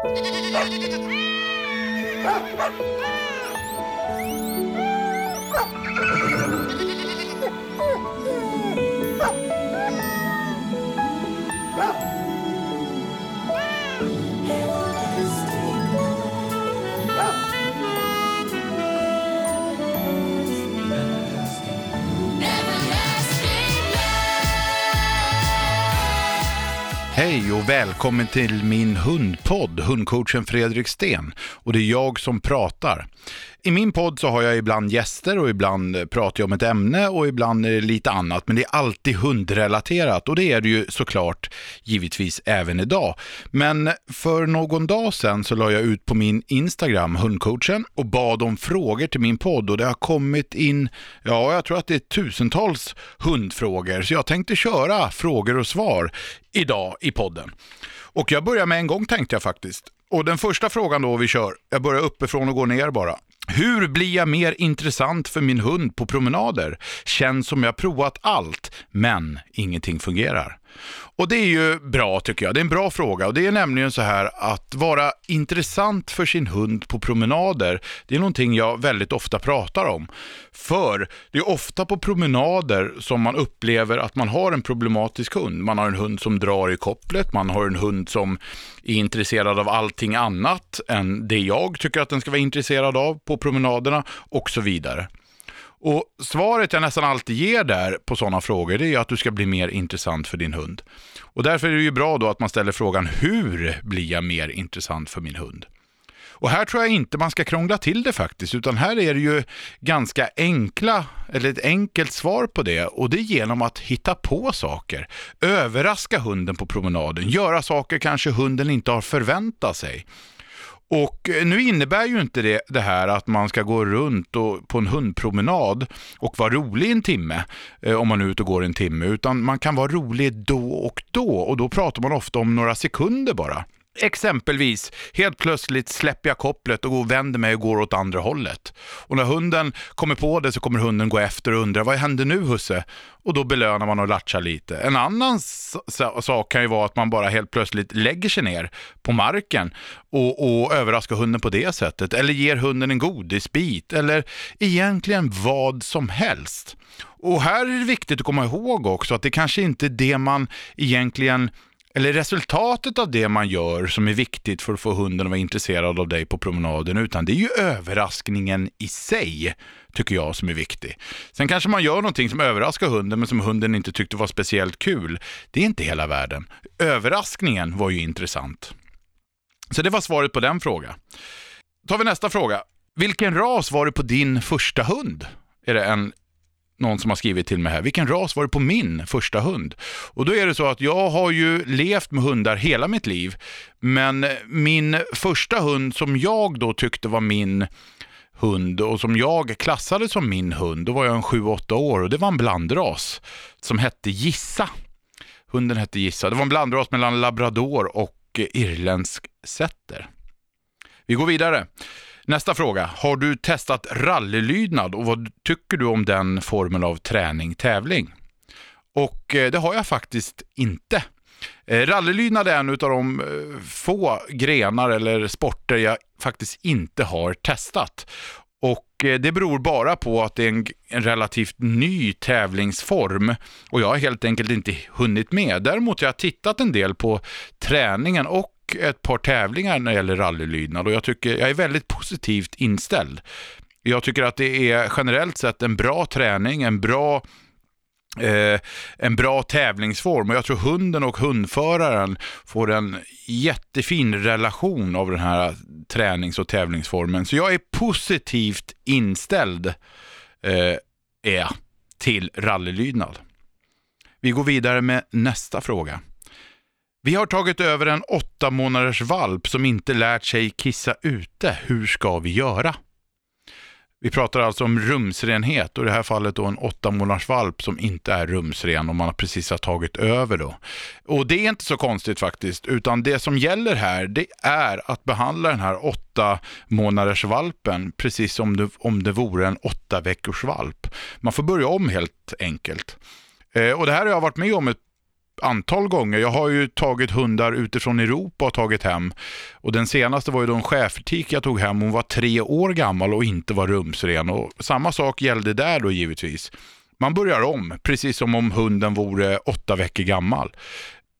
Ha ha ha! Hej och välkommen till min hundpodd, hundcoachen Fredrik Sten. Och det är jag som pratar. I min podd så har jag ibland gäster och ibland pratar jag om ett ämne och ibland är det lite annat. Men det är alltid hundrelaterat och det är det ju såklart givetvis även idag. Men för någon dag sedan så la jag ut på min Instagram, hundcoachen, och bad om frågor till min podd och det har kommit in, ja jag tror att det är tusentals hundfrågor. Så jag tänkte köra frågor och svar idag i podden. Och jag börjar med en gång tänkte jag faktiskt. Och den första frågan då vi kör, jag börjar uppifrån och går ner bara. Hur blir jag mer intressant för min hund på promenader? Känns som jag provat allt, men ingenting fungerar. Och det är ju bra tycker jag. Det är en bra fråga och det är nämligen så här att vara intressant för sin hund på promenader, det är någonting jag väldigt ofta pratar om. För det är ofta på promenader som man upplever att man har en problematisk hund. Man har en hund som drar i kopplet, man har en hund som är intresserad av allting annat än det jag tycker att den ska vara intresserad av på promenaderna och så vidare. Och Svaret jag nästan alltid ger där på sådana frågor det är att du ska bli mer intressant för din hund. Och Därför är det ju bra då att man ställer frågan hur blir jag mer intressant för min hund? Och här tror jag inte man ska krångla till det faktiskt, utan här är det ju ganska enkla, eller ett enkelt svar på det och det är genom att hitta på saker. Överraska hunden på promenaden, göra saker kanske hunden inte har förväntat sig. Och eh, nu innebär ju inte det, det här att man ska gå runt och, på en hundpromenad och vara rolig en timme, eh, om man är ute och går en timme, utan man kan vara rolig då och då och då pratar man ofta om några sekunder bara. Exempelvis, helt plötsligt släpper jag kopplet och vänder mig och går åt andra hållet. Och när hunden kommer på det så kommer hunden gå efter och undra, vad händer nu husse? Och då belönar man och latchar lite. En annan sak kan ju vara att man bara helt plötsligt lägger sig ner på marken och, och överraskar hunden på det sättet. Eller ger hunden en godisbit eller egentligen vad som helst. Och här är det viktigt att komma ihåg också att det kanske inte är det man egentligen eller resultatet av det man gör som är viktigt för att få hunden att vara intresserad av dig på promenaden, utan det är ju överraskningen i sig, tycker jag, som är viktig. Sen kanske man gör någonting som överraskar hunden, men som hunden inte tyckte var speciellt kul. Det är inte hela världen. Överraskningen var ju intressant. Så det var svaret på den frågan. tar vi nästa fråga. Vilken ras var det på din första hund? Är det en någon som har skrivit till mig här, vilken ras var det på min första hund? Och då är det så att jag har ju levt med hundar hela mitt liv, men min första hund som jag då tyckte var min hund och som jag klassade som min hund, då var jag en 7-8 år och det var en blandras som hette Gissa. Hunden hette Gissa. Det var en blandras mellan labrador och irländsk setter. Vi går vidare. Nästa fråga. Har du testat rallylydnad och vad tycker du om den formen av träning, tävling? Och eh, det har jag faktiskt inte. Eh, rallylydnad är en av de eh, få grenar eller sporter jag faktiskt inte har testat. Och det beror bara på att det är en, en, relativt ny tävlingsform och jag har helt enkelt inte hunnit med. Däremot har jag tittat en del på träningen och ett par tävlingar när det gäller rallylydnad och jag, tycker, jag är väldigt positivt inställd. Jag tycker att det är generellt sett en bra träning, en bra Eh, en bra tävlingsform och jag tror hunden och hundföraren får en jättefin relation av den här tränings och tävlingsformen. Så jag är positivt inställd eh, är till rallylydnad. Vi går vidare med nästa fråga. Vi har tagit över en åtta månaders valp som inte lärt sig kissa ute. Hur ska vi göra? Vi pratar alltså om rumsrenhet och i det här fallet då en åtta månaders valp som inte är rumsren och man precis har tagit över då. Och det är inte så konstigt faktiskt, utan det som gäller här det är att behandla den här åtta månaders valpen precis som det, om det vore en åtta veckors valp. Man får börja om helt enkelt. Eh, och det här har jag varit med om ett antal gånger. Jag har ju tagit hundar utifrån Europa och tagit hem. Och den senaste var ju då en schäfertik jag tog hem. Hon var tre år gammal och inte var rumsren. Och samma sak gällde där då givetvis. Man börjar om, precis som om hunden vore åtta veckor gammal.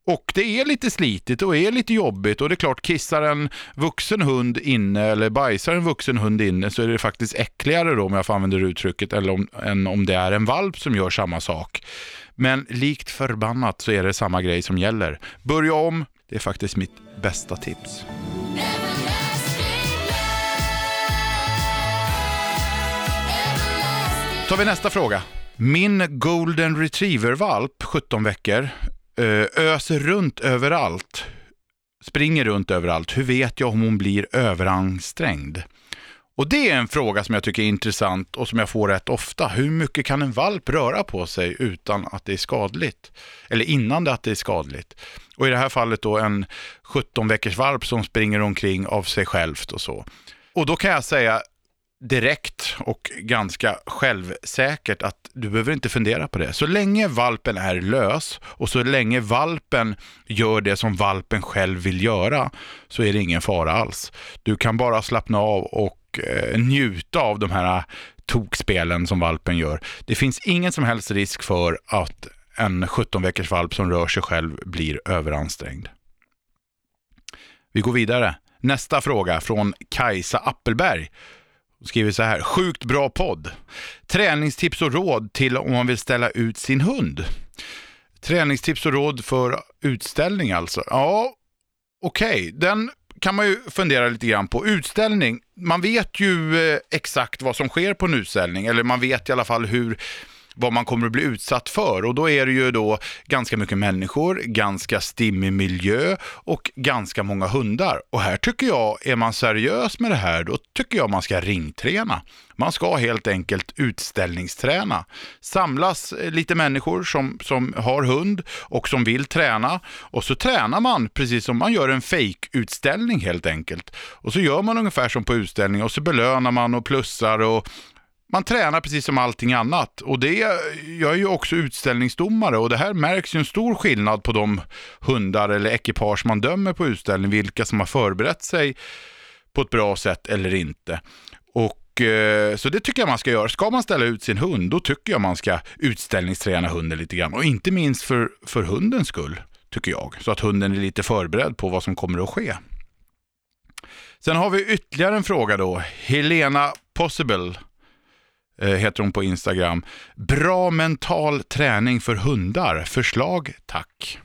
Och det är lite slitigt och är lite jobbigt och det är klart, kissar en vuxen hund inne eller bajsar en vuxen hund inne så är det faktiskt äckligare då om jag får använda det uttrycket eller om, än om det är en valp som gör samma sak. Men likt förbannat så är det samma grej som gäller. Börja om, det är faktiskt mitt bästa tips. tar vi nästa fråga. Min golden retriever-valp, 17 veckor, eh, öser runt överallt, springer runt överallt. Hur vet jag om hon blir överansträngd? Och det är en fråga som jag tycker är intressant och som jag får rätt ofta. Hur mycket kan en valp röra på sig utan att det är skadligt? Eller innan det att det är skadligt? Och i det här fallet då en 17 veckors valp som springer omkring av sig självt och så. Och då kan jag säga, direkt och ganska självsäkert att du behöver inte fundera på det. Så länge valpen är lös och så länge valpen gör det som valpen själv vill göra så är det ingen fara alls. Du kan bara slappna av och eh, njuta av de här tokspelen som valpen gör. Det finns ingen som helst risk för att en 17 veckors valp som rör sig själv blir överansträngd. Vi går vidare. Nästa fråga från Kajsa Appelberg Hon skriver så här, sjukt bra podd. Träningstips och råd till om man vill ställa ut sin hund. Träningstips och råd för utställning alltså. Ja, okej, okay. den kan man ju fundera lite grann på. Utställning, man vet ju eh, exakt vad som sker på en utställning, eller man vet i alla fall hur vad man kommer att bli utsatt för. Och då är det ju då ganska mycket människor, ganska stimmig miljö och ganska många hundar. Och här tycker jag, är man seriös med det här, då tycker jag man ska ringträna. Man ska helt enkelt utställningsträna. Samlas eh, lite människor som, som har hund och som vill träna och så tränar man precis som man gör en fake-utställning helt enkelt. Och så gör man ungefär som på utställning och så belönar man och plussar och man tränar precis som allting annat. Och det, jag är ju också utställningsdomare och det här märks ju en stor skillnad på de hundar eller ekipage man dömer på utställning, vilka som har förberett sig på ett bra sätt eller inte. Och eh, Så det tycker jag man ska göra. Ska man ställa ut sin hund, då tycker jag man ska utställningsträna hunden lite grann. Och inte minst för, för hundens skull, tycker jag. Så att hunden är lite förberedd på vad som kommer att ske. Sen har vi ytterligare en fråga då. Helena Possible Eh, heter hon på Instagram. Bra mental träning för hundar. Förslag tack.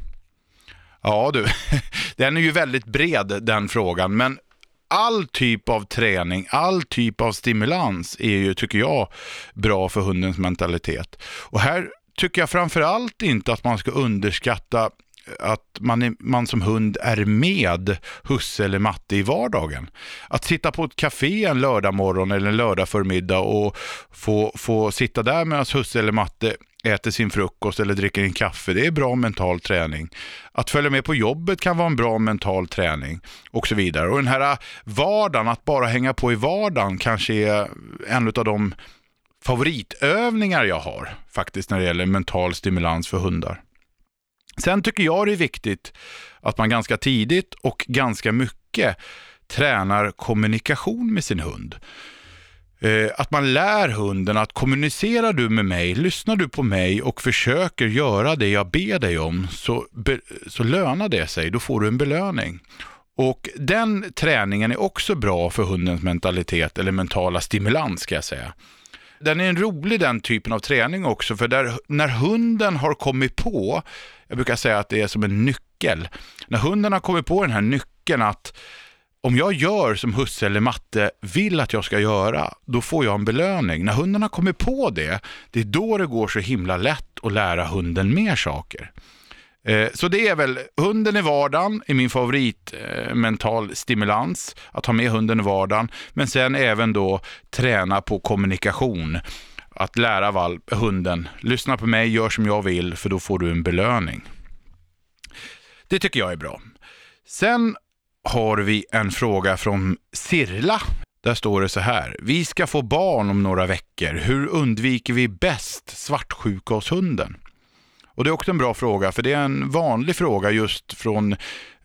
Ja du, den är ju väldigt bred den frågan, men all typ av träning, all typ av stimulans är ju, tycker jag, bra för hundens mentalitet. Och här tycker jag framförallt inte att man ska underskatta att man, är, man som hund är med husse eller matte i vardagen. Att sitta på ett café en lördag morgon eller en lördag förmiddag och få, få sitta där medan husse eller matte äter sin frukost eller dricker en kaffe, det är bra mental träning. Att följa med på jobbet kan vara en bra mental träning och så vidare. Och den här vardagen, att bara hänga på i vardagen kanske är en av de favoritövningar jag har faktiskt när det gäller mental stimulans för hundar. Sen tycker jag det är viktigt att man ganska tidigt och ganska mycket tränar kommunikation med sin hund. Eh, att man lär hunden att kommunicerar du med mig, lyssnar du på mig och försöker göra det jag ber dig om så, så lönar det sig, då får du en belöning. Och Den träningen är också bra för hundens mentalitet eller mentala stimulans ska jag säga den är en rolig den typen av träning också, för där, när hunden har kommit på, jag brukar säga att det är som en nyckel, när hunden har kommit på den här nyckeln att om jag gör som husse eller matte vill att jag ska göra, då får jag en belöning. När hunden har kommit på det, det är då det går så himla lätt att lära hunden mer saker. Eh, så det är väl, hunden i vardagen är min favorit eh, mental stimulans, att ha med hunden i vardagen. Men sen även då träna på kommunikation. Att lära valp, hunden, lyssna på mig, gör som jag vill, för då får du en belöning. Det tycker jag är bra. Sen har vi en fråga från Sirla. Där står det så här. Vi ska få barn om några veckor. Hur undviker vi bäst svartsjuka hos hunden? Och det är också en bra fråga, för det är en vanlig fråga just från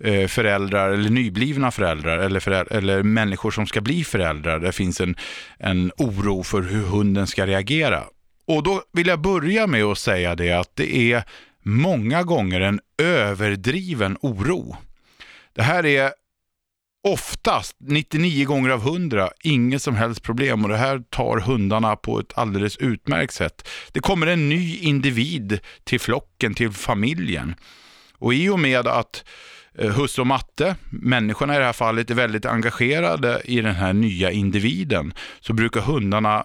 eh, föräldrar eller nyblivna föräldrar eller, föräldrar, eller människor som ska bli föräldrar. Det finns en, en oro för hur hunden ska reagera. Och då vill jag börja med att säga det att det är många gånger en överdriven oro. Det här är oftast, 99 gånger av 100, inget som helst problem och det här tar hundarna på ett alldeles utmärkt sätt. Det kommer en ny individ till flocken, till familjen. Och i och med att eh, Husse och Matte, människorna i det här fallet, är väldigt engagerade i den här nya individen så brukar hundarna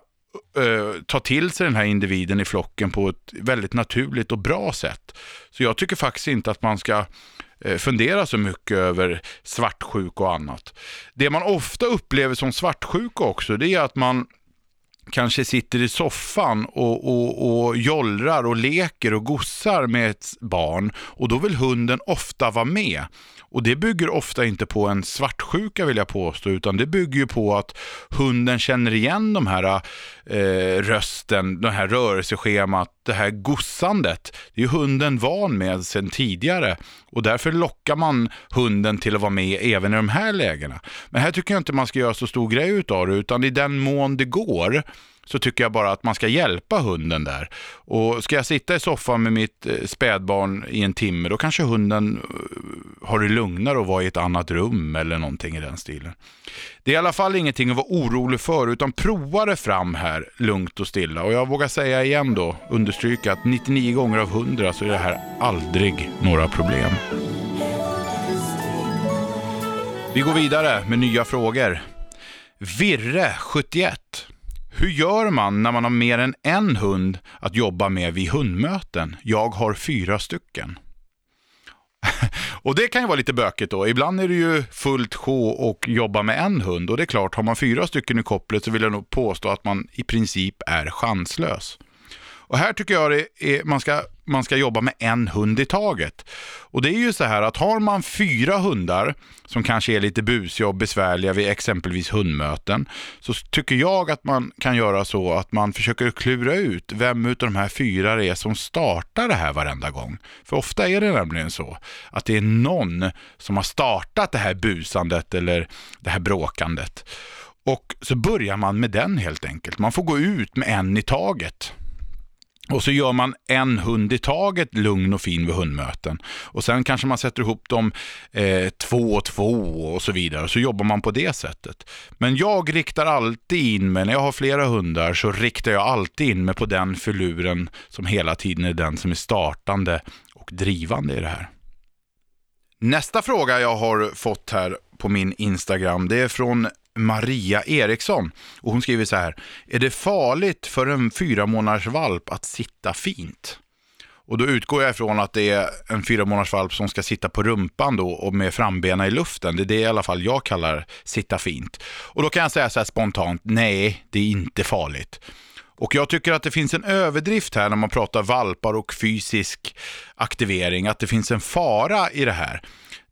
eh, ta till sig den här individen i flocken på ett väldigt naturligt och bra sätt. Så jag tycker faktiskt inte att man ska Eh, fundera så mycket över svartsjuka och annat. Det man ofta upplever som svartsjuka också, det är att man kanske sitter i soffan och, och, och jollrar och leker och gossar med ett barn och då vill hunden ofta vara med. Och det bygger ofta inte på en svartsjuka vill jag påstå, utan det bygger ju på att hunden känner igen de här eh, rösten, det här rörelseschemat, det här gossandet. Det är ju hunden van med sedan tidigare och därför lockar man hunden till att vara med även i de här lägena. Men här tycker jag inte man ska göra så stor grej utav det, utan i den mån det går så tycker jag bara att man ska hjälpa hunden där. Och ska jag sitta i soffan med mitt eh, spädbarn i en timme, då kanske hunden eh, har det lugnare att vara i ett annat rum eller någonting i den stilen. Det är i alla fall ingenting att vara orolig för, utan prova det fram här lugnt och stilla. Och jag vågar säga igen då, understryka att 99 gånger av 100 så är det här aldrig några problem. Vi går vidare med nya frågor. Virre, 71. Hur gör man när man har mer än en hund att jobba med vid hundmöten? Jag har fyra stycken. och det kan ju vara lite bökigt då. Ibland är det ju fullt sjå och jobba med en hund. Och det är klart, har man fyra stycken i kopplet så vill jag nog påstå att man i princip är chanslös. Och här tycker jag det är, man, ska, man ska jobba med en hund i taget. Och det är ju så här att har man fyra hundar som kanske är lite busiga och besvärliga vid exempelvis hundmöten så tycker jag att man kan göra så att man försöker klura ut vem av de här fyra det är som startar det här varenda gång. För ofta är det nämligen så att det är någon som har startat det här busandet eller det här bråkandet. Och så börjar man med den helt enkelt. Man får gå ut med en i taget. Och så gör man en hund i taget lugn och fin vid hundmöten. Och sen kanske man sätter ihop dem eh, två och två och så vidare. Så jobbar man på det sättet. Men jag riktar alltid in mig, när jag har flera hundar så riktar jag alltid in mig på den filuren som hela tiden är den som är startande och drivande i det här. Nästa fråga jag har fått här på min Instagram, det är från Maria Eriksson. Och hon skriver så här. Är det farligt för en fyra månaders valp att sitta fint? Och då utgår jag ifrån att det är en fyra månaders valp som ska sitta på rumpan då och med frambena i luften. Det är det i alla fall jag kallar sitta fint. Och då kan jag säga så här spontant, nej, det är inte farligt. Och jag tycker att det finns en överdrift här när man pratar valpar och fysisk aktivering, att det finns en fara i det här.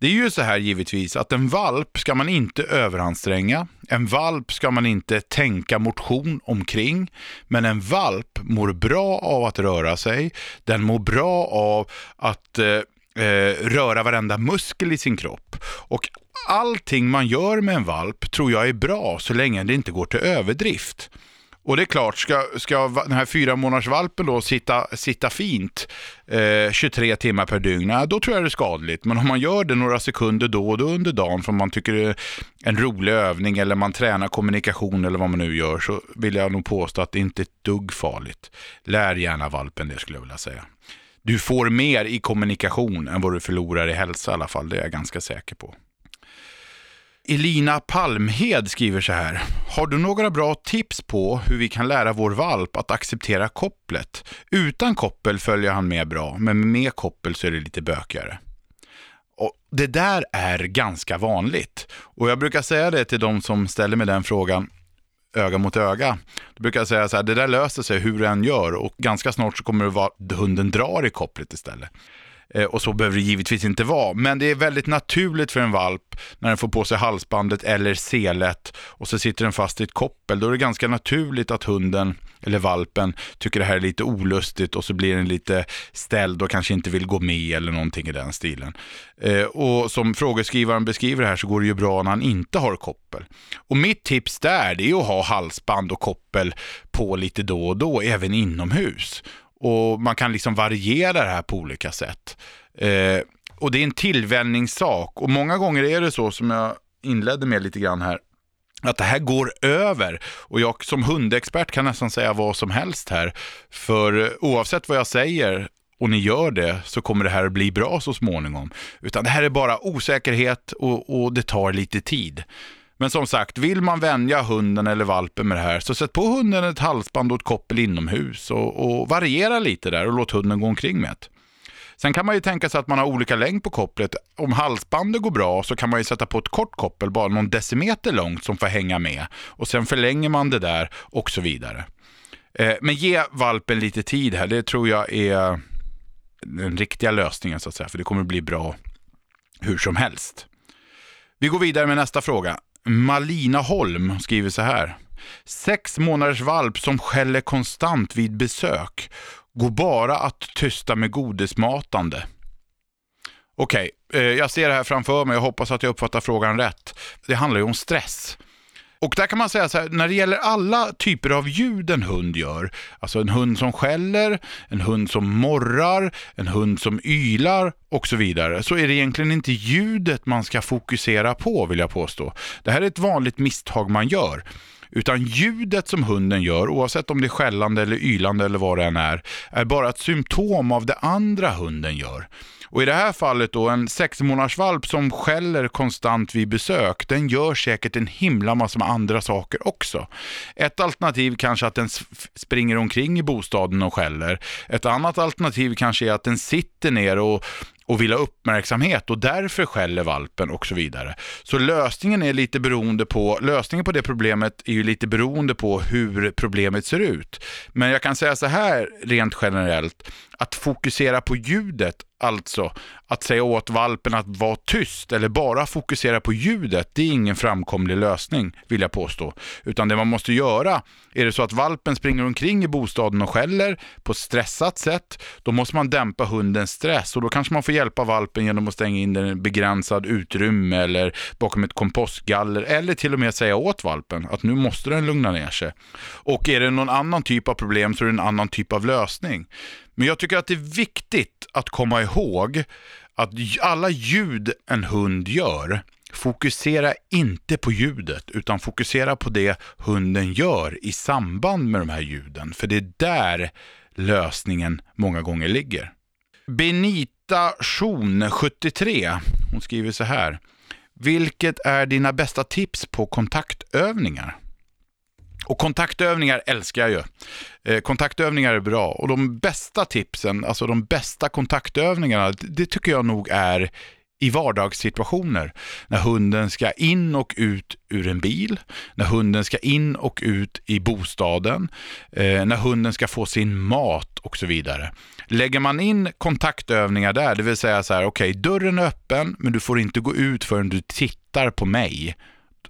Det är ju så här givetvis att en valp ska man inte överanstränga. En valp ska man inte tänka motion omkring. Men en valp mår bra av att röra sig. Den mår bra av att eh, eh, röra varenda muskel i sin kropp. Och allting man gör med en valp tror jag är bra så länge det inte går till överdrift. Och det är klart, ska, ska den här fyra månaders valpen då sitta, sitta fint eh, 23 timmar per dygn, då tror jag det är skadligt. Men om man gör det några sekunder då och då under dagen för man tycker det är en rolig övning eller man tränar kommunikation eller vad man nu gör så vill jag nog påstå att det inte är ett dugg farligt. Lär gärna valpen det skulle jag vilja säga. Du får mer i kommunikation än vad du förlorar i hälsa i alla fall, det är jag ganska säker på. Elina Palmhed skriver så här. Har du några bra tips på hur vi kan lära vår valp att acceptera kopplet? Utan koppel följer han med bra, men med koppel så är det lite bökigare. Och det där är ganska vanligt. Och jag brukar säga det till de som ställer mig den frågan öga mot öga. Då brukar jag säga så här, det där löser sig hur du än gör och ganska snart så kommer det vara hunden drar i kopplet istället. Eh, och så behöver det givetvis inte vara. Men det är väldigt naturligt för en valp när den får på sig halsbandet eller selet och så sitter den fast i ett koppel. Då är det ganska naturligt att hunden eller valpen tycker det här är lite olustigt och så blir den lite ställd och kanske inte vill gå med eller någonting i den stilen. Eh, och som frågeskrivaren beskriver det här så går det ju bra när han inte har koppel. Och mitt tips där är att ha halsband och koppel på lite då och då, även inomhus. Och man kan liksom variera det här på olika sätt. Eh, och det är en tillvänjningssak och många gånger är det så som jag inledde med lite grann här, att det här går över. Och jag som hundexpert kan nästan säga vad som helst här. För eh, oavsett vad jag säger och ni gör det så kommer det här att bli bra så småningom. Utan det här är bara osäkerhet och, och det tar lite tid. Men som sagt, vill man vänja hunden eller valpen med det här så sätt på hunden ett halsband och ett koppel inomhus och, och variera lite där och låt hunden gå omkring med det. Sen kan man ju tänka sig att man har olika längd på kopplet. Om halsbandet går bra så kan man ju sätta på ett kort koppel, bara någon decimeter långt som får hänga med. Och sen förlänger man det där och så vidare. Eh, men ge valpen lite tid här, det tror jag är den riktiga lösningen så att säga, för det kommer bli bra hur som helst. Vi går vidare med nästa fråga. Malina Holm skriver så här. Sex månaders valp som skäller konstant vid besök. Går bara att tysta med godismatande. Okej, okay, eh, jag ser det här framför mig och hoppas att jag uppfattar frågan rätt. Det handlar ju om stress. Och där kan man säga så här, när det gäller alla typer av ljud en hund gör, alltså en hund som skäller, en hund som morrar, en hund som ylar och så vidare, så är det egentligen inte ljudet man ska fokusera på vill jag påstå. Det här är ett vanligt misstag man gör. Utan ljudet som hunden gör, oavsett om det är skällande eller ylande eller vad det än är, är bara ett symptom av det andra hunden gör. Och i det här fallet då, en sex valp som skäller konstant vid besök, den gör säkert en himla massa med andra saker också. Ett alternativ kanske att den springer omkring i bostaden och skäller. Ett annat alternativ kanske är att den sitter ner och och vill ha uppmärksamhet och därför skäller valpen och så vidare. Så lösningen är lite beroende på, lösningen på det problemet är ju lite beroende på hur problemet ser ut. Men jag kan säga så här rent generellt, att fokusera på ljudet, alltså att säga åt valpen att vara tyst eller bara fokusera på ljudet, det är ingen framkomlig lösning vill jag påstå. Utan det man måste göra, är det så att valpen springer omkring i bostaden och skäller på ett stressat sätt, då måste man dämpa hundens stress och då kanske man får hjälpa valpen genom att stänga in den i begränsad utrymme eller bakom ett kompostgaller eller till och med säga åt valpen att nu måste den lugna ner sig. Och är det någon annan typ av problem så är det en annan typ av lösning. Men jag tycker att det är viktigt att komma ihåg att alla ljud en hund gör, fokusera inte på ljudet utan fokusera på det hunden gör i samband med de här ljuden. För det är där lösningen många gånger ligger. Benita Schon, 73, hon skriver så här. Vilket är dina bästa tips på kontaktövningar? Och kontaktövningar älskar jag ju. Eh, kontaktövningar är bra och de bästa tipsen, alltså de bästa kontaktövningarna, det tycker jag nog är i vardagssituationer. När hunden ska in och ut ur en bil, när hunden ska in och ut i bostaden, eh, när hunden ska få sin mat och så vidare. Lägger man in kontaktövningar där, det vill säga så här, okej, okay, dörren är öppen, men du får inte gå ut förrän du tittar på mig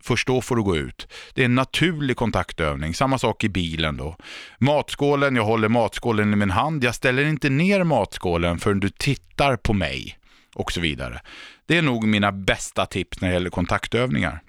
Först då får du gå ut. Det är en naturlig kontaktövning. Samma sak i bilen då. Matskålen, jag håller matskålen i min hand. Jag ställer inte ner matskålen förrän du tittar på mig. Och så vidare. Det är nog mina bästa tips när det gäller kontaktövningar.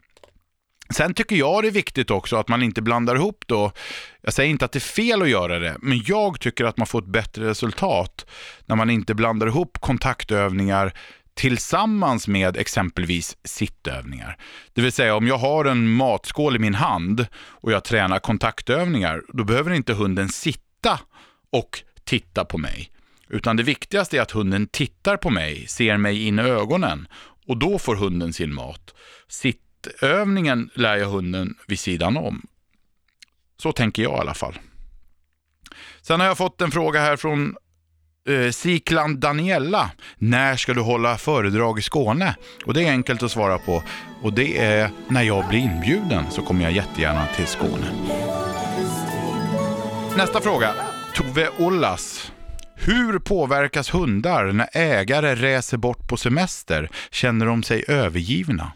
Sen tycker jag det är viktigt också att man inte blandar ihop då, jag säger inte att det är fel att göra det, men jag tycker att man får ett bättre resultat när man inte blandar ihop kontaktövningar tillsammans med exempelvis sittövningar. Det vill säga om jag har en matskål i min hand och jag tränar kontaktövningar, då behöver inte hunden sitta och titta på mig. Utan det viktigaste är att hunden tittar på mig, ser mig in i ögonen och då får hunden sin mat. Sittövningen lär jag hunden vid sidan om. Så tänker jag i alla fall. Sen har jag fått en fråga här från Eh, Sikland Daniella, när ska du hålla föredrag i Skåne? Och det är enkelt att svara på och det är när jag blir inbjuden så kommer jag jättegärna till Skåne. Nästa fråga, Tove Ollas. Hur påverkas hundar när ägare reser bort på semester? Känner de sig övergivna?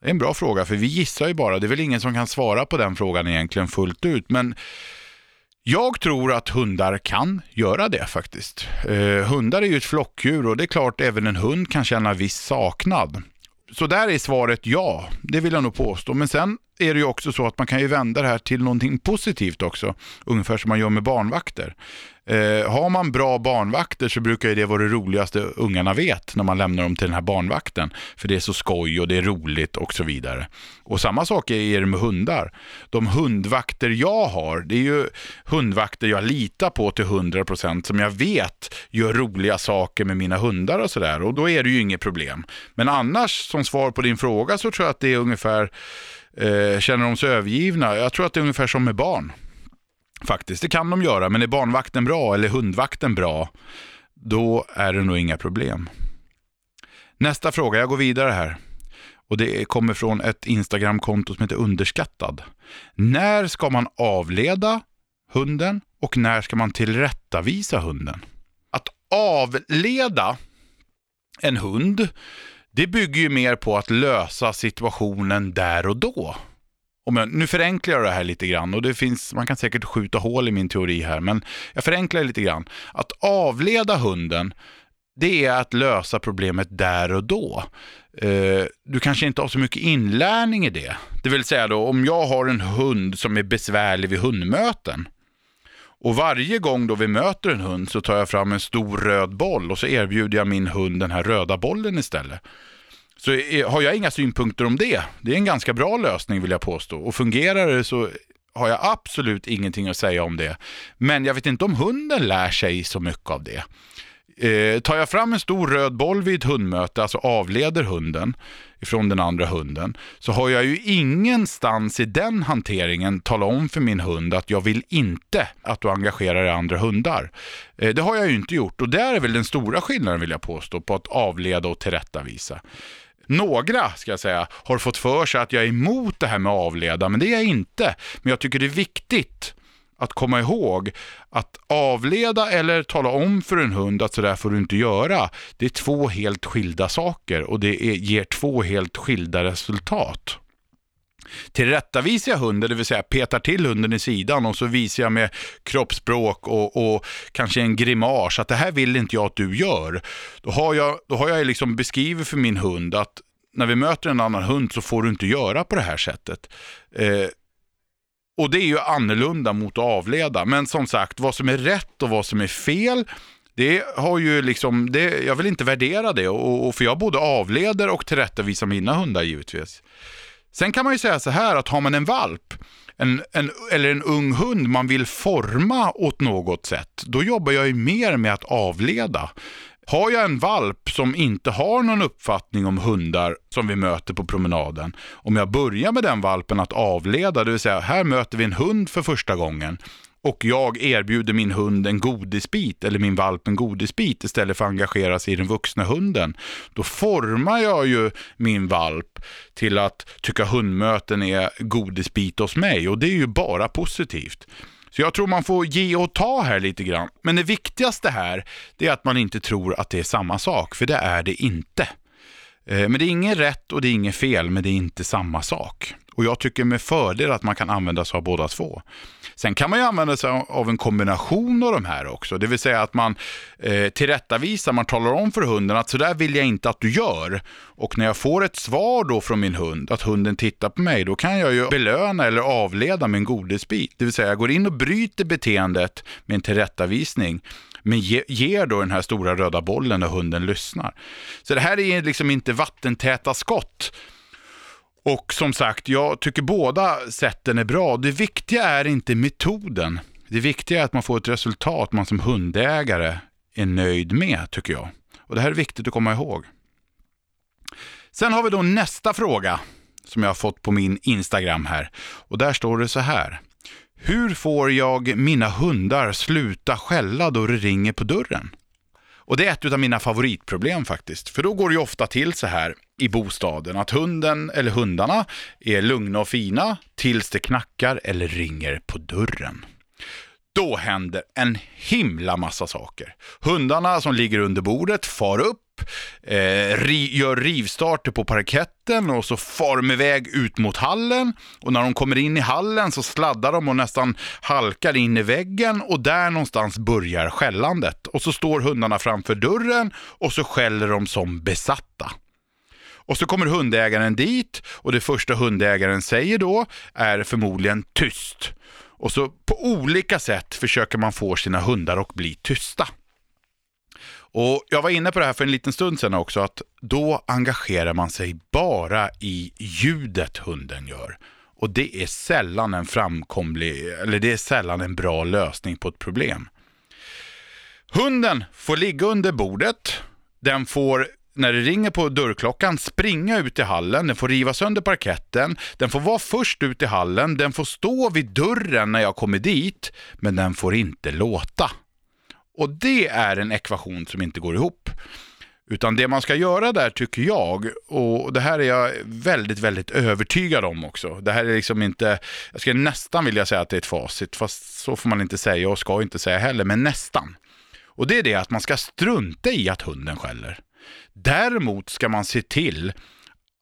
Det är en bra fråga, för vi gissar ju bara. Det är väl ingen som kan svara på den frågan egentligen fullt ut. Men jag tror att hundar kan göra det faktiskt. Eh, hundar är ju ett flockdjur och det är klart även en hund kan känna viss saknad. Så där är svaret ja, det vill jag nog påstå. Men sen är det ju också så att man kan ju vända det här till någonting positivt också. Ungefär som man gör med barnvakter. Eh, har man bra barnvakter så brukar det vara det roligaste ungarna vet när man lämnar dem till den här barnvakten. För det är så skoj och det är roligt och så vidare. Och samma sak är det med hundar. De hundvakter jag har, det är ju hundvakter jag litar på till 100% som jag vet gör roliga saker med mina hundar och sådär. Och då är det ju inget problem. Men annars, som svar på din fråga, så tror jag att det är ungefär eh, känner de sig övergivna? Jag tror att det är ungefär som med barn. Faktiskt, det kan de göra, men är barnvakten bra eller hundvakten bra, då är det nog inga problem. Nästa fråga, jag går vidare här. Och Det kommer från ett Instagramkonto som heter Underskattad. När ska man avleda hunden och när ska man tillrättavisa hunden? Att avleda en hund, det bygger ju mer på att lösa situationen där och då om jag, nu förenklar jag det här lite grann och det finns, man kan säkert skjuta hål i min teori här, men jag förenklar lite grann. Att avleda hunden, det är att lösa problemet där och då. Eh, du kanske inte har så mycket inlärning i det. Det vill säga då, om jag har en hund som är besvärlig vid hundmöten, och varje gång då vi möter en hund så tar jag fram en stor röd boll och så erbjuder jag min hund den här röda bollen istället så har jag inga synpunkter om det. Det är en ganska bra lösning vill jag påstå. Och fungerar det så har jag absolut ingenting att säga om det. Men jag vet inte om hunden lär sig så mycket av det. Eh, tar jag fram en stor röd boll vid ett hundmöte, alltså avleder hunden ifrån den andra hunden, så har jag ju ingenstans i den hanteringen talat om för min hund att jag vill inte att du engagerar dig i andra hundar. Eh, det har jag ju inte gjort och där är väl den stora skillnaden vill jag påstå på att avleda och tillrättavisa. Några, ska jag säga, har fått för sig att jag är emot det här med avleda, men det är jag inte. Men jag tycker det är viktigt att komma ihåg att avleda eller tala om för en hund att sådär får du inte göra, det är två helt skilda saker och det är, ger två helt skilda resultat. Tillrättavisar jag hunden, det vill säga petar till hunden i sidan och så visar jag med kroppsspråk och, och kanske en grimas att det här vill inte jag att du gör. Då har jag, då har jag liksom beskrivit för min hund att när vi möter en annan hund så får du inte göra på det här sättet. Eh, och det är ju annorlunda mot att avleda. Men som sagt, vad som är rätt och vad som är fel, det har ju liksom, det, jag vill inte värdera det. Och, och för jag både avleder och tillrättavisar mina hundar givetvis. Sen kan man ju säga så här att har man en valp en, en, eller en ung hund man vill forma åt något sätt, då jobbar jag ju mer med att avleda. Har jag en valp som inte har någon uppfattning om hundar som vi möter på promenaden, om jag börjar med den valpen att avleda, det vill säga här möter vi en hund för första gången, och jag erbjuder min hund en godisbit eller min valp en godisbit istället för att engagera sig i den vuxna hunden. Då formar jag ju min valp till att tycka hundmöten är godisbit hos mig och det är ju bara positivt. Så jag tror man får ge och ta här lite grann. Men det viktigaste här det är att man inte tror att det är samma sak, för det är det inte. Eh, men det är inget rätt och det är inget fel, men det är inte samma sak. Och jag tycker med fördel att man kan använda sig av båda två. Sen kan man ju använda sig av en kombination av de här också. Det vill säga att man eh, tillrättavisar, man talar om för hunden att så där vill jag inte att du gör. Och när jag får ett svar då från min hund, att hunden tittar på mig, då kan jag ju belöna eller avleda min godisbit. Det vill säga jag går in och bryter beteendet med en tillrättavisning men ge, ger då den här stora röda bollen när hunden lyssnar. Så det här är liksom inte vattentäta skott. Och som sagt, jag tycker båda sätten är bra. Det viktiga är inte metoden. Det viktiga är att man får ett resultat man som hundägare är nöjd med, tycker jag. Och Det här är viktigt att komma ihåg. Sen har vi då nästa fråga som jag har fått på min Instagram här. Och där står det så här. Hur får jag mina hundar sluta skälla då det ringer på dörren? Och det är ett av mina favoritproblem faktiskt. För då går det ju ofta till så här i bostaden att hunden eller hundarna är lugna och fina tills det knackar eller ringer på dörren. då händer en himla massa saker. Hundarna som ligger under bordet far upp, eh, ri, gör rivstarter på parketten och så far de iväg ut mot hallen. Och när de kommer in i hallen så sladdar de och nästan halkar in i väggen och där någonstans börjar skällandet. Och så står hundarna framför dörren och så skäller de som besatta. Och så kommer hundägaren dit och det första hundägaren säger då är förmodligen tyst. Och så på olika sätt försöker man få sina hundar att bli tysta. Och Jag var inne på det här för en liten stund sedan också, att då engagerar man sig bara i ljudet hunden gör. Och det är sällan en framkomlig, eller det är sällan en bra lösning på ett problem. Hunden får ligga under bordet, den får när det ringer på dörrklockan springa ut i hallen, den får riva sönder parketten, den får vara först ut i hallen, den får stå vid dörren när jag kommer dit, men den får inte låta. Och det är en ekvation som inte går ihop. Utan det man ska göra där tycker jag, och det här är jag väldigt, väldigt övertygad om också. Det här är liksom inte, jag skulle nästan vilja säga att det är ett facit, fast så får man inte säga och ska inte säga heller, men nästan. Och det är det att man ska strunta i att hunden skäller. Däremot ska man se till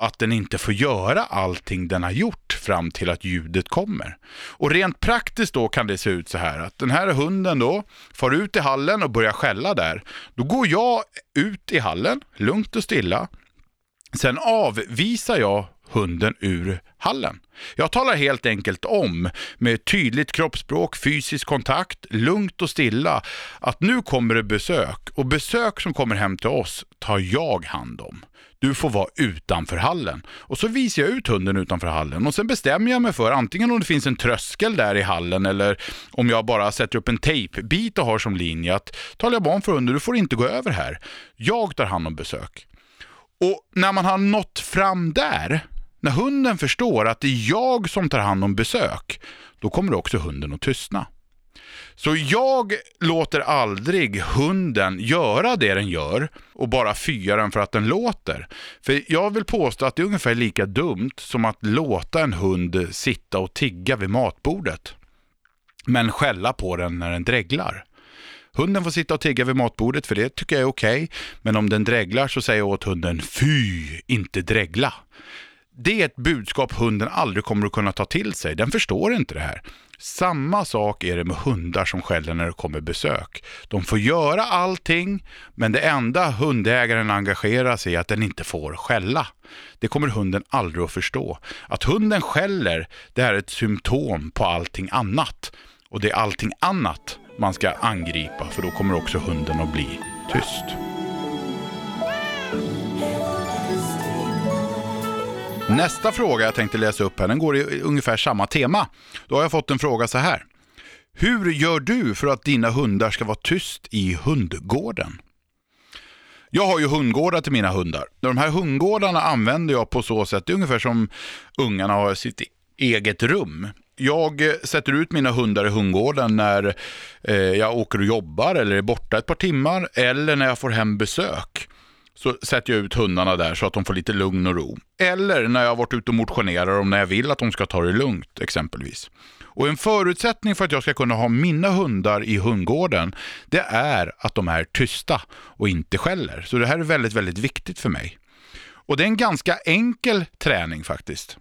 att den inte får göra allting den har gjort fram till att ljudet kommer. Och rent praktiskt då kan det se ut så här att den här hunden då far ut i hallen och börjar skälla där. Då går jag ut i hallen, lugnt och stilla. Sen avvisar jag hunden ur hallen. Jag talar helt enkelt om med tydligt kroppsspråk, fysisk kontakt, lugnt och stilla att nu kommer det besök och besök som kommer hem till oss tar jag hand om. Du får vara utanför hallen. Och så visar jag ut hunden utanför hallen och sen bestämmer jag mig för antingen om det finns en tröskel där i hallen eller om jag bara sätter upp en tejpbit och har som linje att talar jag barn för hunden, du får inte gå över här. Jag tar hand om besök. Och när man har nått fram där, när hunden förstår att det är jag som tar hand om besök, då kommer också hunden att tystna. Så jag låter aldrig hunden göra det den gör och bara fyra den för att den låter. För jag vill påstå att det är ungefär lika dumt som att låta en hund sitta och tigga vid matbordet. Men skälla på den när den dreglar. Hunden får sitta och tigga vid matbordet för det tycker jag är okej. Okay. Men om den dreglar så säger jag åt hunden fy, inte dregla. Det är ett budskap hunden aldrig kommer att kunna ta till sig. Den förstår inte det här. Samma sak är det med hundar som skäller när det kommer besök. De får göra allting, men det enda hundägaren engagerar sig i är att den inte får skälla. Det kommer hunden aldrig att förstå. Att hunden skäller, det är ett symptom på allting annat. Och det är allting annat man ska angripa, för då kommer också hunden att bli tyst. Nästa fråga jag tänkte läsa upp här, den går i ungefär samma tema. Då har jag fått en fråga så här. Hur gör du för att dina hundar ska vara tyst i hundgården? Jag har ju hundgårdar till mina hundar. De här hundgårdarna använder jag på så sätt, det är ungefär som ungarna har sitt eget rum. Jag eh, sätter ut mina hundar i hundgården när eh, jag åker och jobbar eller är borta ett par timmar eller när jag får hem besök så sätter jag ut hundarna där så att de får lite lugn och ro. Eller när jag har varit ute och motionerar om när jag vill att de ska ta det lugnt exempelvis. Och en förutsättning för att jag ska kunna ha mina hundar i hundgården, det är att de är tysta och inte skäller. Så det här är väldigt, väldigt viktigt för mig. Och det är en ganska enkel träning faktiskt.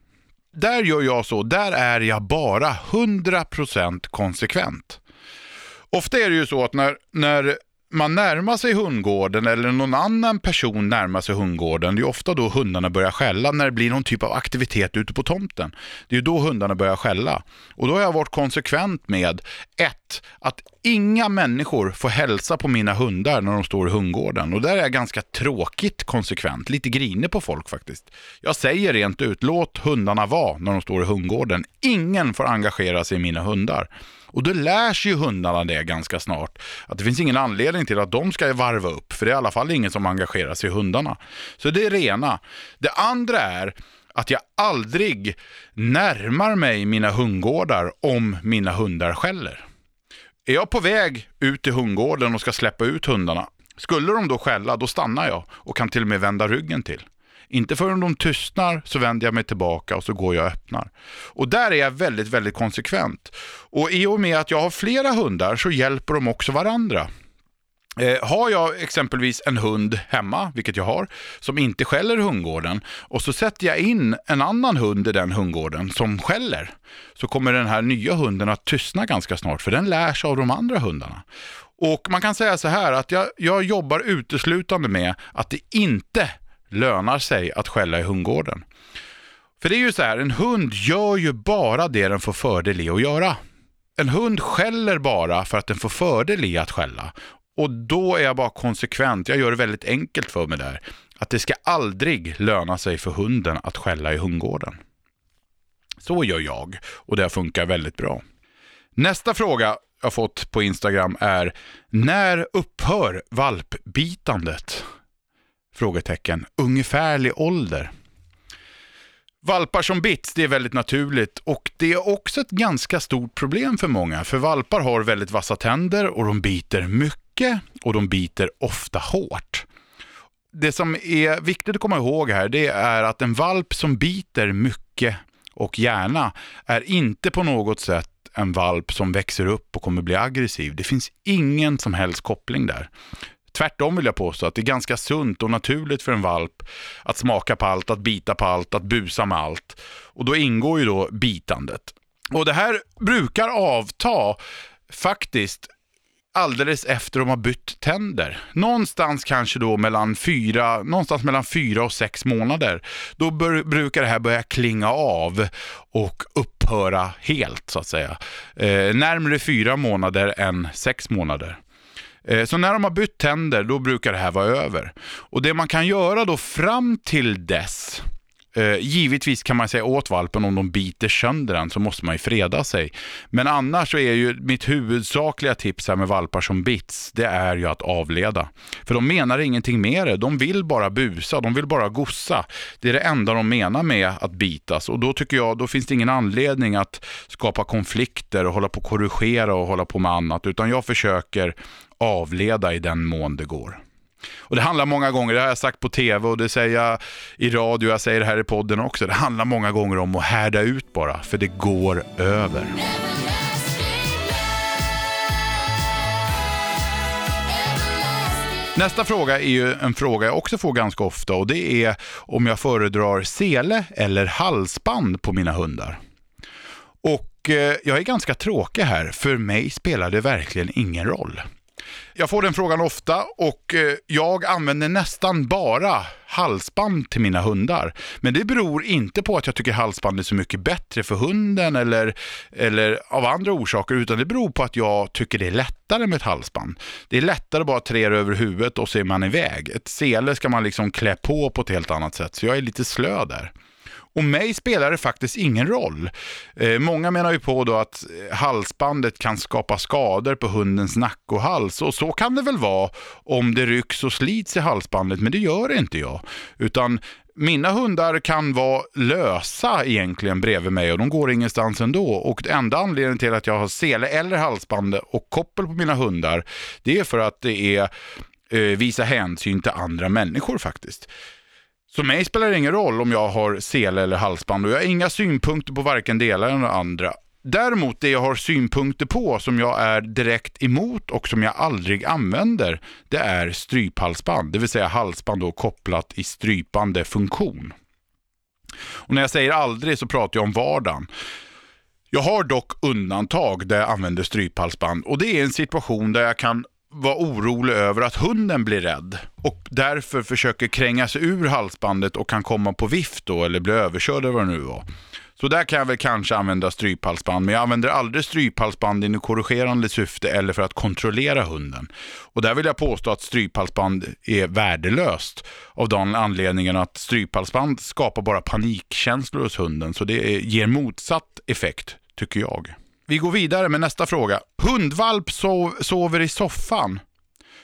Där gör jag så, där är jag bara 100% konsekvent. Ofta är det ju så att när, när man närmar sig hundgården eller någon annan person närmar sig hundgården, det är ofta då hundarna börjar skälla när det blir någon typ av aktivitet ute på tomten. Det är då hundarna börjar skälla. Och då har jag varit konsekvent med ett, att inga människor får hälsa på mina hundar när de står i hundgården. Och där är jag ganska tråkigt konsekvent, lite grinig på folk faktiskt. Jag säger rent ut, låt hundarna vara när de står i hundgården. Ingen får engagera sig i mina hundar. Och då lär sig ju hundarna det ganska snart. Att det finns ingen anledning till att de ska varva upp. För det är i alla fall ingen som engagerar sig i hundarna. Så det är det ena. Det andra är att jag aldrig närmar mig mina hundgårdar om mina hundar skäller. Är jag på väg ut till hundgården och ska släppa ut hundarna, skulle de då skälla, då stannar jag och kan till och med vända ryggen till. Inte förrän de tystnar så vänder jag mig tillbaka och så går jag och öppnar. Och där är jag väldigt, väldigt konsekvent. Och i och med att jag har flera hundar så hjälper de också varandra. Eh, har jag exempelvis en hund hemma, vilket jag har, som inte skäller i hundgården och så sätter jag in en annan hund i den hundgården som skäller, så kommer den här nya hunden att tystna ganska snart, för den lär sig av de andra hundarna. Och man kan säga så här att jag, jag jobbar uteslutande med att det inte lönar sig att skälla i hundgården. För det är ju så här, en hund gör ju bara det den får fördel i att göra. En hund skäller bara för att den får fördel i att skälla. Och då är jag bara konsekvent, jag gör det väldigt enkelt för mig där. Att det ska aldrig löna sig för hunden att skälla i hundgården. Så gör jag och det funkar väldigt bra. Nästa fråga jag fått på Instagram är, när upphör valpbitandet? Frågetecken. Ungefärlig ålder. Valpar som bits, det är väldigt naturligt och det är också ett ganska stort problem för många. För valpar har väldigt vassa tänder och de biter mycket och de biter ofta hårt. Det som är viktigt att komma ihåg här, det är att en valp som biter mycket och gärna är inte på något sätt en valp som växer upp och kommer bli aggressiv. Det finns ingen som helst koppling där. Tvärtom vill jag påstå att det är ganska sunt och naturligt för en valp att smaka på allt, att bita på allt, att busa med allt. Och då ingår ju då bitandet. Och det här brukar avta faktiskt alldeles efter de har bytt tänder. Någonstans kanske då mellan fyra, någonstans mellan fyra och sex månader. Då bör, brukar det här börja klinga av och upphöra helt så att säga. Eh, närmare fyra månader än sex månader. Eh, så när de har bytt tänder, då brukar det här vara över. Och det man kan göra då fram till dess, Eh, givetvis kan man säga åt valpen om de biter sönder den så måste man ju freda sig. Men annars så är ju mitt huvudsakliga tips här med valpar som bits, det är ju att avleda. För de menar ingenting med det. De vill bara busa, de vill bara gossa. Det är det enda de menar med att bitas och då tycker jag, då finns det ingen anledning att skapa konflikter och hålla på och korrigera och hålla på med annat, utan jag försöker avleda i den mån det går. Och Det handlar många gånger, det har jag sagt på tv och det säger jag i radio, jag säger det här i podden också. Det handlar många gånger om att härda ut bara, för det går över. Nästa fråga är ju en fråga jag också får ganska ofta och det är om jag föredrar sele eller halsband på mina hundar. Och eh, jag är ganska tråkig här, för mig spelar det verkligen ingen roll. Jag får den frågan ofta och eh, jag använder nästan bara halsband till mina hundar. Men det beror inte på att jag tycker halsband är så mycket bättre för hunden eller, eller av andra orsaker, utan det beror på att jag tycker det är lättare med ett halsband. Det är lättare att bara trä över huvudet och så är man iväg. Ett sele ska man liksom klä på på ett helt annat sätt, så jag är lite slö där. Och mig spelar det faktiskt ingen roll. Eh, många menar ju på då att eh, halsbandet kan skapa skador på hundens nacke och hals. Och så kan det väl vara om det rycks och slits i halsbandet, men det gör inte jag. Utan mina hundar kan vara lösa egentligen bredvid mig och de går ingenstans ändå. Och enda anledningen till att jag har sele eller halsband och koppel på mina hundar, det är för att det är eh, visa hänsyn till andra människor faktiskt. Så mig spelar det ingen roll om jag har sele eller halsband och jag har inga synpunkter på varken det ena eller andra. Däremot det jag har synpunkter på som jag är direkt emot och som jag aldrig använder, det är stryphalsband, det vill säga halsband då kopplat i strypande funktion. Och när jag säger aldrig så pratar jag om vardagen. Jag har dock undantag där jag använder stryphalsband och det är en situation där jag kan var orolig över att hunden blir rädd och därför försöker kränga sig ur halsbandet och kan komma på vift då eller bli överkörd eller vad det nu var. Så där kan jag väl kanske använda stryphalsband, men jag använder aldrig stryphalsband i korrigerande syfte eller för att kontrollera hunden. Och där vill jag påstå att stryphalsband är värdelöst av den anledningen att stryphalsband skapar bara panikkänslor hos hunden, så det ger motsatt effekt tycker jag. Vi går vidare med nästa fråga. Hundvalp sov, sover i soffan.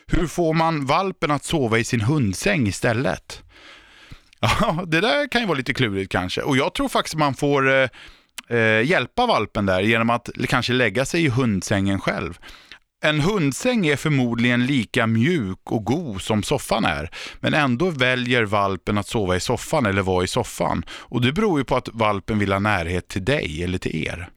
Hur får man valpen att sova i sin hundsäng istället? Ja, det där kan ju vara lite klurigt kanske. Och jag tror faktiskt man får eh, eh, hjälpa valpen där genom att kanske lägga sig i hundsängen själv. En hundsäng är förmodligen lika mjuk och god som soffan är, men ändå väljer valpen att sova i soffan eller vara i soffan. Och Det beror ju på att valpen vill ha närhet till dig eller till er.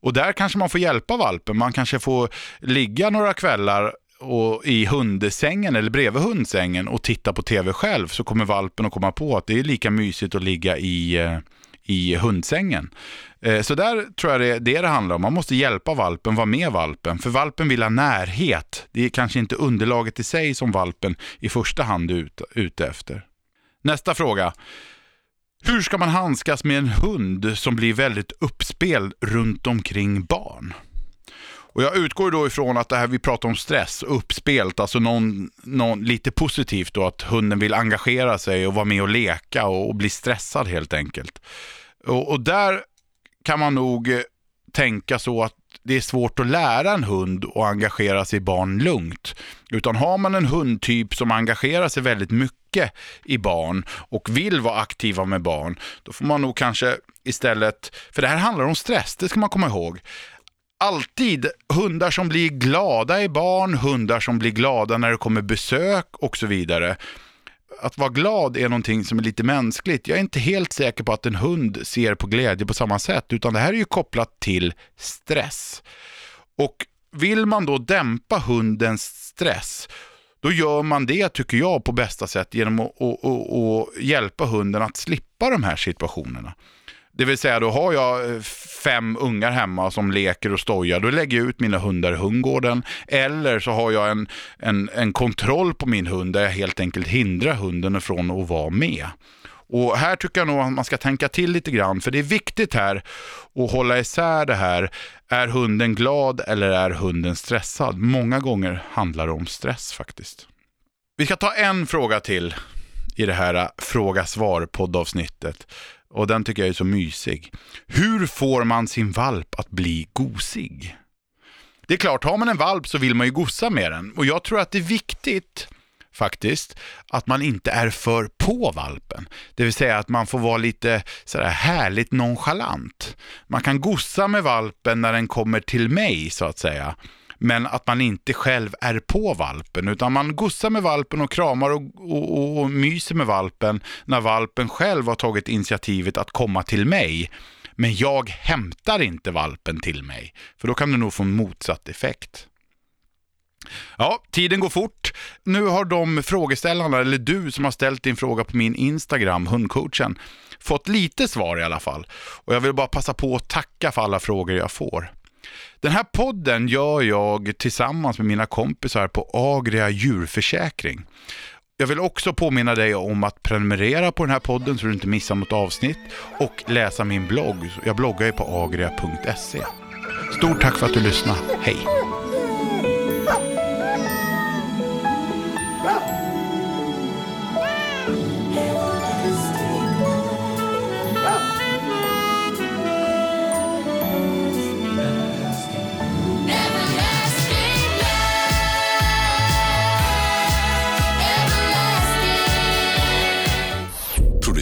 Och där kanske man får hjälpa valpen. Man kanske får ligga några kvällar och i hundsängen eller bredvid hundsängen och titta på tv själv så kommer valpen att komma på att det är lika mysigt att ligga i, eh, i hundsängen. Eh, så där tror jag det är det det handlar om. Man måste hjälpa valpen, vara med valpen. För valpen vill ha närhet. Det är kanske inte underlaget i sig som valpen i första hand är ute efter. Nästa fråga. Hur ska man handskas med en hund som blir väldigt uppspel runt omkring barn? Och jag utgår då ifrån att det här vi pratar om stress, uppspelt, alltså någon, någon, lite positivt då att hunden vill engagera sig och vara med och leka och, och bli stressad helt enkelt. Och, och där kan man nog eh, tänka så att det är svårt att lära en hund att engagera sig i barn lugnt. Utan har man en hundtyp som engagerar sig väldigt mycket i barn och vill vara aktiva med barn, då får man nog kanske istället, för det här handlar om stress, det ska man komma ihåg. Alltid hundar som blir glada i barn, hundar som blir glada när det kommer besök och så vidare att vara glad är någonting som är lite mänskligt. Jag är inte helt säker på att en hund ser på glädje på samma sätt, utan det här är ju kopplat till stress. Och vill man då dämpa hundens stress, då gör man det, tycker jag, på bästa sätt genom att, att, att, att hjälpa hunden att slippa de här situationerna. Det vill säga, då har jag eh, fem ungar hemma som leker och stojar, då lägger jag ut mina hundar i hundgården. Eller så har jag en, en, en kontroll på min hund där jag helt enkelt hindrar hunden från att vara med. Och här tycker jag nog att man ska tänka till lite grann, för det är viktigt här att hålla isär det här. Är hunden glad eller är hunden stressad? Många gånger handlar det om stress faktiskt. Vi ska ta en fråga till i det här eh, fråga-svar poddavsnittet. Och den tycker jag är så mysig. Hur får man sin valp att bli gosig? Det är klart, har man en valp så vill man ju gossa med den. Och jag tror att det är viktigt faktiskt, att man inte är för på valpen. Det vill säga att man får vara lite sådär härligt nonchalant. Man kan gossa med valpen när den kommer till mig så att säga men att man inte själv är på valpen, utan man gossar med valpen och kramar och, och, och myser med valpen när valpen själv har tagit initiativet att komma till mig. Men jag hämtar inte valpen till mig, för då kan det nog få en motsatt effekt. Ja, tiden går fort. Nu har de frågeställarna, eller du som har ställt din fråga på min Instagram, hundcoachen, fått lite svar i alla fall. Och jag vill bara passa på att tacka för alla frågor jag får. Den här podden gör jag tillsammans med mina kompisar på Agria djurförsäkring. Jag vill också påminna dig om att prenumerera på den här podden så du inte missar något avsnitt och läsa min blogg. Jag bloggar ju på agria.se. Stort tack för att du lyssnade. Hej!